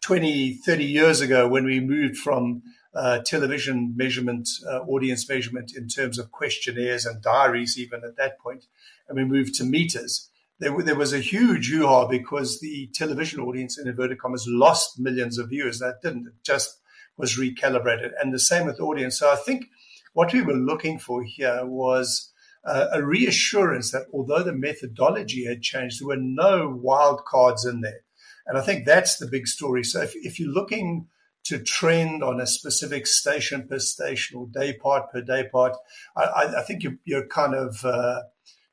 20, 30 years ago when we moved from uh, television measurement, uh, audience measurement in terms of questionnaires and diaries, even at that point, and we moved to meters, there, there was a huge hoo-ha because the television audience, in inverted commas, lost millions of viewers. That didn't. It just was recalibrated. And the same with audience. So I think what we were looking for here was uh, a reassurance that although the methodology had changed, there were no wild cards in there. And I think that's the big story. So if, if you're looking to trend on a specific station per station or day part per day part, I, I think you're, you're kind of uh,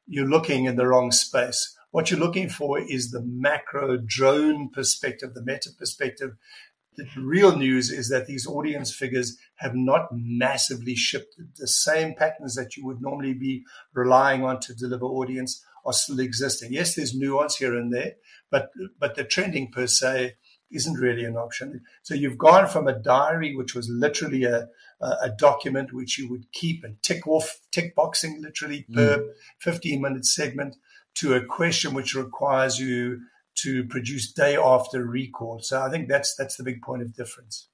you're looking in the wrong space. What you're looking for is the macro drone perspective, the meta perspective. The real news is that these audience figures have not massively shifted. The same patterns that you would normally be relying on to deliver audience are still existing. Yes, there's nuance here and there, but but the trending per se isn't really an option. So you've gone from a diary, which was literally a, a document which you would keep and tick off, tick boxing literally mm. per 15 minute segment, to a question which requires you to produce day after recall. So I think that's that's the big point of difference.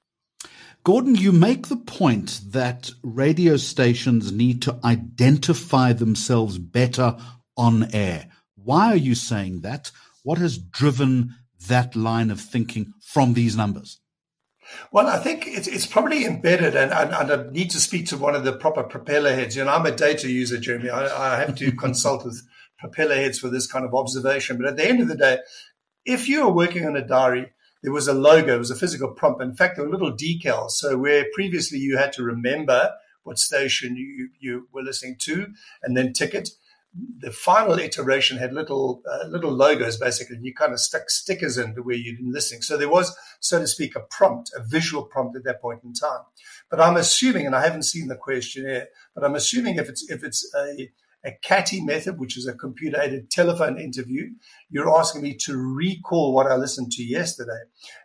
Gordon, you make the point that radio stations need to identify themselves better on air. Why are you saying that? What has driven that line of thinking from these numbers? Well, I think it's, it's probably embedded, and, and, and, I need to speak to one of the proper propeller heads. You know, I'm a data user, Jeremy. I, I have to consult with propeller heads for this kind of observation. But at the end of the day, if you are working on a diary, there was a logo, it was a physical prompt. In fact, there were little decals. So where previously you had to remember what station you, you were listening to and then tick it, the final iteration had little uh, little logos basically. You kind of stuck stickers in where you'd been listening. So there was, so to speak, a prompt, a visual prompt at that point in time. But I'm assuming, and I haven't seen the questionnaire, but I'm assuming if it's if it's a a CATI method, which is a computer aided telephone interview, you're asking me to recall what I listened to yesterday.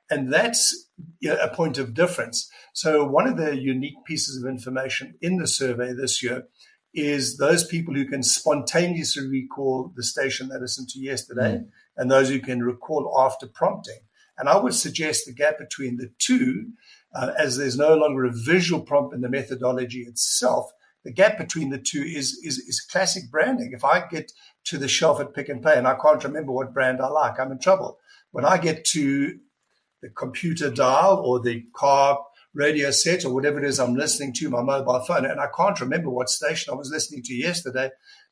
And that's a point of difference. So one of the unique pieces of information in the survey this year is those people who can spontaneously recall the station they listened to yesterday mm. and those who can recall after prompting. And I would suggest the gap between the two, uh, as there's no longer a visual prompt in the methodology itself, the gap between the two is, is, is classic branding. If I get to the shelf at Pick n Pay and I can't remember what brand I like, I'm in trouble. When I get to the computer dial or the car radio set or whatever it is I'm listening to, my mobile phone, and I can't remember what station I was listening to yesterday,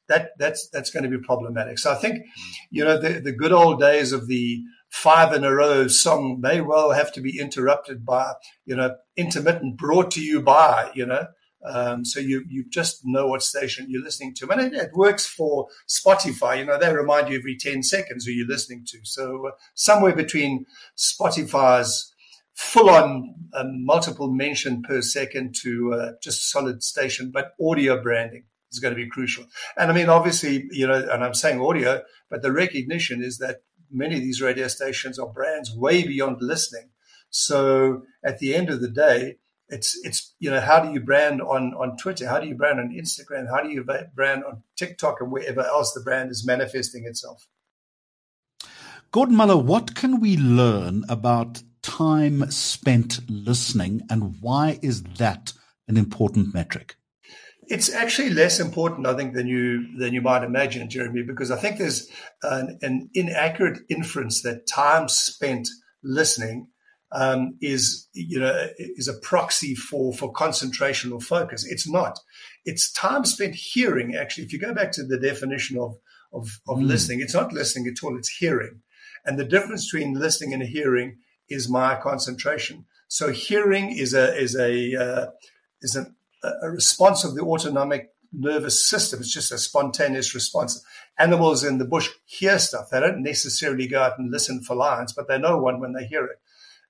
that that's that's going to be problematic. So I think, you know, the, the good old days of the five in a row song may well have to be interrupted by, you know, intermittent brought to you by, you know. Um, so you you just know what station you're listening to, and it, it, works for Spotify. You know they remind you every ten seconds who you're listening to. So uh, somewhere between Spotify's full on um, multiple mention per second to uh, just solid station, but audio branding is going to be crucial. And I mean, obviously, you know, and I'm saying audio, but the recognition is that many of these radio stations are brands way beyond listening. So at the end of the day, it's it's you know how do you brand on on Twitter? How do you brand on Instagram? How do you brand on TikTok and wherever else the brand is manifesting itself? Gordon Muller, what can we learn about time spent listening, and why is that an important metric? It's actually less important, I think, than you than you might imagine, Jeremy, because I think there's an, an inaccurate inference that time spent listening um, is you know is a proxy for for concentration or focus. It's not. It's time spent hearing. Actually, if you go back to the definition of of, of mm. listening, it's not listening at all. It's hearing, and the difference between listening and hearing is my concentration. So hearing is a is a uh, is a, a response of the autonomic nervous system. It's just a spontaneous response. Animals in the bush hear stuff. They don't necessarily go out and listen for lions, but they know one when they hear it.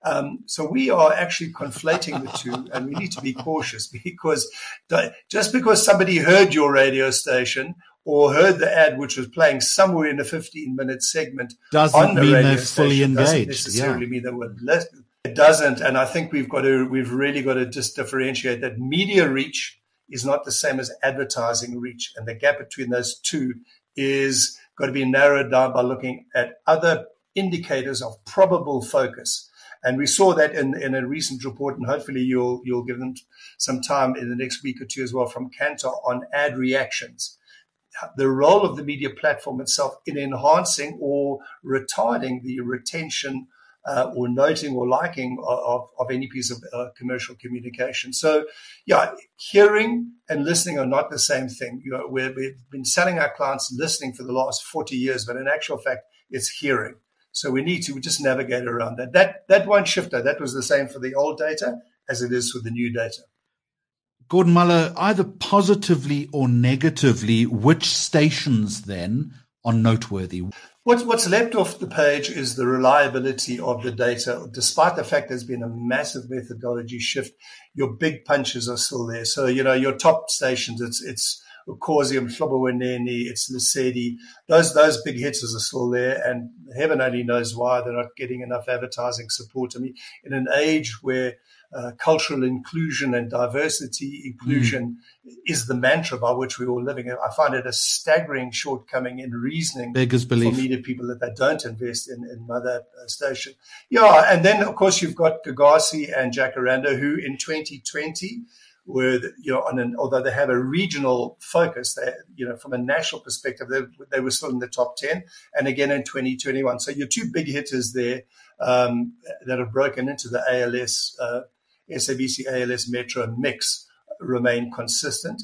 Um, so we are actually conflating the two, and we need to be cautious because just because somebody heard your radio station or heard the ad which was playing somewhere in a 15 minute segment doesn't on the mean radio they're fully station, doesn't necessarily Yeah. mean they would listen. It doesn't, and I think we've got to, we've really got to just differentiate that media reach is not the same as advertising reach, and the gap between those two is got to be narrowed down by looking at other indicators of probable focus. And we saw that in, in a recent report, and hopefully you'll you'll give them some time in the next week or two as well from Kantar on ad reactions. The role of the media platform itself in enhancing or retarding the retention uh, or noting or liking of, of any piece of uh, commercial communication. So, yeah, hearing and listening are not the same thing. You know, we're, we've been selling our clients listening for the last 40 years, but in actual fact, it's hearing. So we need to just navigate around that. That that won't shift. Though. That was the same for the old data as it is for the new data. Gordon Muller, either positively or negatively, which stations then are noteworthy? What's, what's left off the page is the reliability of the data. Despite the fact there's been a massive methodology shift, your big punches are still there. So, you know, your top stations, it's, it's Causium, Umhlobo Wenene, it's Lesedi. Those, those big hitters are still there. And heaven only knows why they're not getting enough advertising support. I mean, in an age where uh, cultural inclusion and diversity inclusion mm. is the mantra by which we're all living. I find it a staggering shortcoming in reasoning Beggars belief. for media people that they don't invest in, in Mother Station. Yeah, and then of course you've got Gagasi and Jacaranda who in 2020 were, you know, on an, although they have a regional focus, they, you know, from a national perspective, they, they were still in the top 10 and again in 2021. So your two big hitters there um, that have broken into the ALS uh, SABC ALS Metro mix remain consistent.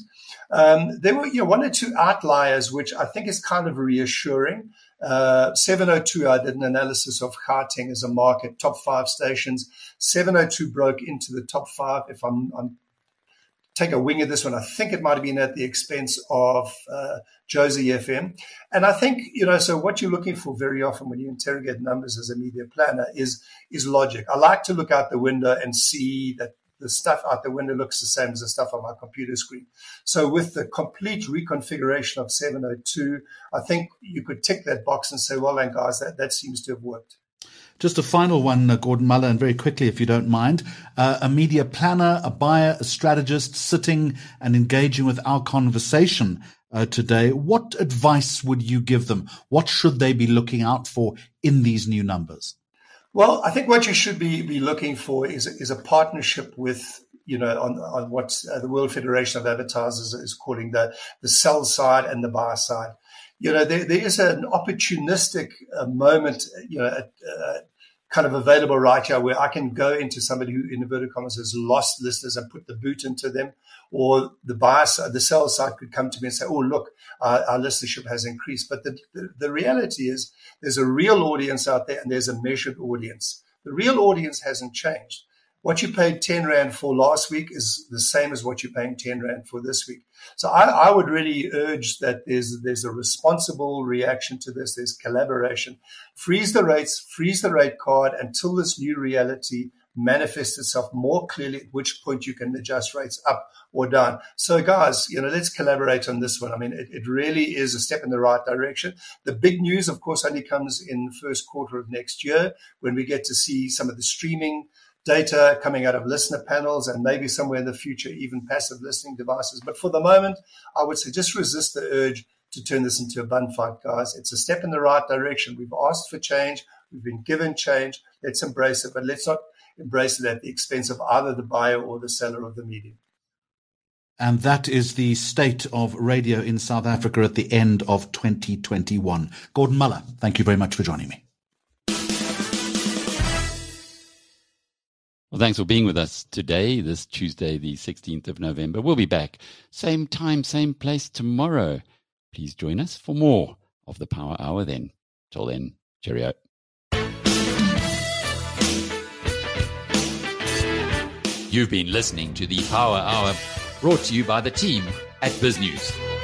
Um, there were you know, one or two outliers, which I think is kind of reassuring. Uh, 702, I did an analysis of Gauteng as a market, top five stations. 702 broke into the top five. If I'm, I'm take a wing at this one, I think it might have been at the expense of uh, Jozi FM. And I think, you know, so what you're looking for very often when you interrogate numbers as a media planner is, is logic. I like to look out the window and see that the stuff out the window looks the same as the stuff on my computer screen. So with the complete reconfiguration of 702, I think you could tick that box and say, well, then guys, that, that seems to have worked. Just a final one, uh, Gordon Muller, and very quickly, if you don't mind. Uh, a media planner, a buyer, a strategist sitting and engaging with our conversation uh, today. What advice would you give them? What should they be looking out for in these new numbers? Well, I think what you should be, be looking for is, is a partnership with you know, on, on what uh, the World Federation of Advertisers is calling the, the sell side and the buy side you know, there, there is an opportunistic uh, moment, you know, uh, kind of available right here where I can go into somebody who, in inverted commas, has lost listeners and put the boot into them, or the buyer side, the sales side could come to me and say, "Oh, look, our, our listenership has increased." But the, the the reality is, there's a real audience out there, and there's a measured audience. The real audience hasn't changed. What you paid 10 Rand for last week is the same as what you're paying 10 Rand for this week. So I, I, would really urge that there's, there's a responsible reaction to this. There's collaboration. Freeze the rates, freeze the rate card until this new reality manifests itself more clearly, at which point you can adjust rates up or down. So guys, you know, let's collaborate on this one. I mean, it, it really is a step in the right direction. The big news, of course, only comes in the first quarter of next year when we get to see some of the streaming data coming out of listener panels and maybe somewhere in the future, even passive listening devices. But for the moment, I would say just resist the urge to turn this into a bun fight, guys. It's a step in the right direction. We've asked for change. We've been given change. Let's embrace it, but let's not embrace it at the expense of either the buyer or the seller of the medium. And that is the state of radio in South Africa at the end of 2021. Gordon Muller, thank you very much for joining me. Well, thanks for being with us today, this Tuesday, the 16th of November. We'll be back same time, same place tomorrow. Please join us for more of the Power Hour then. Till then, cheerio. You've been listening to the Power Hour brought to you by the team at BizNews.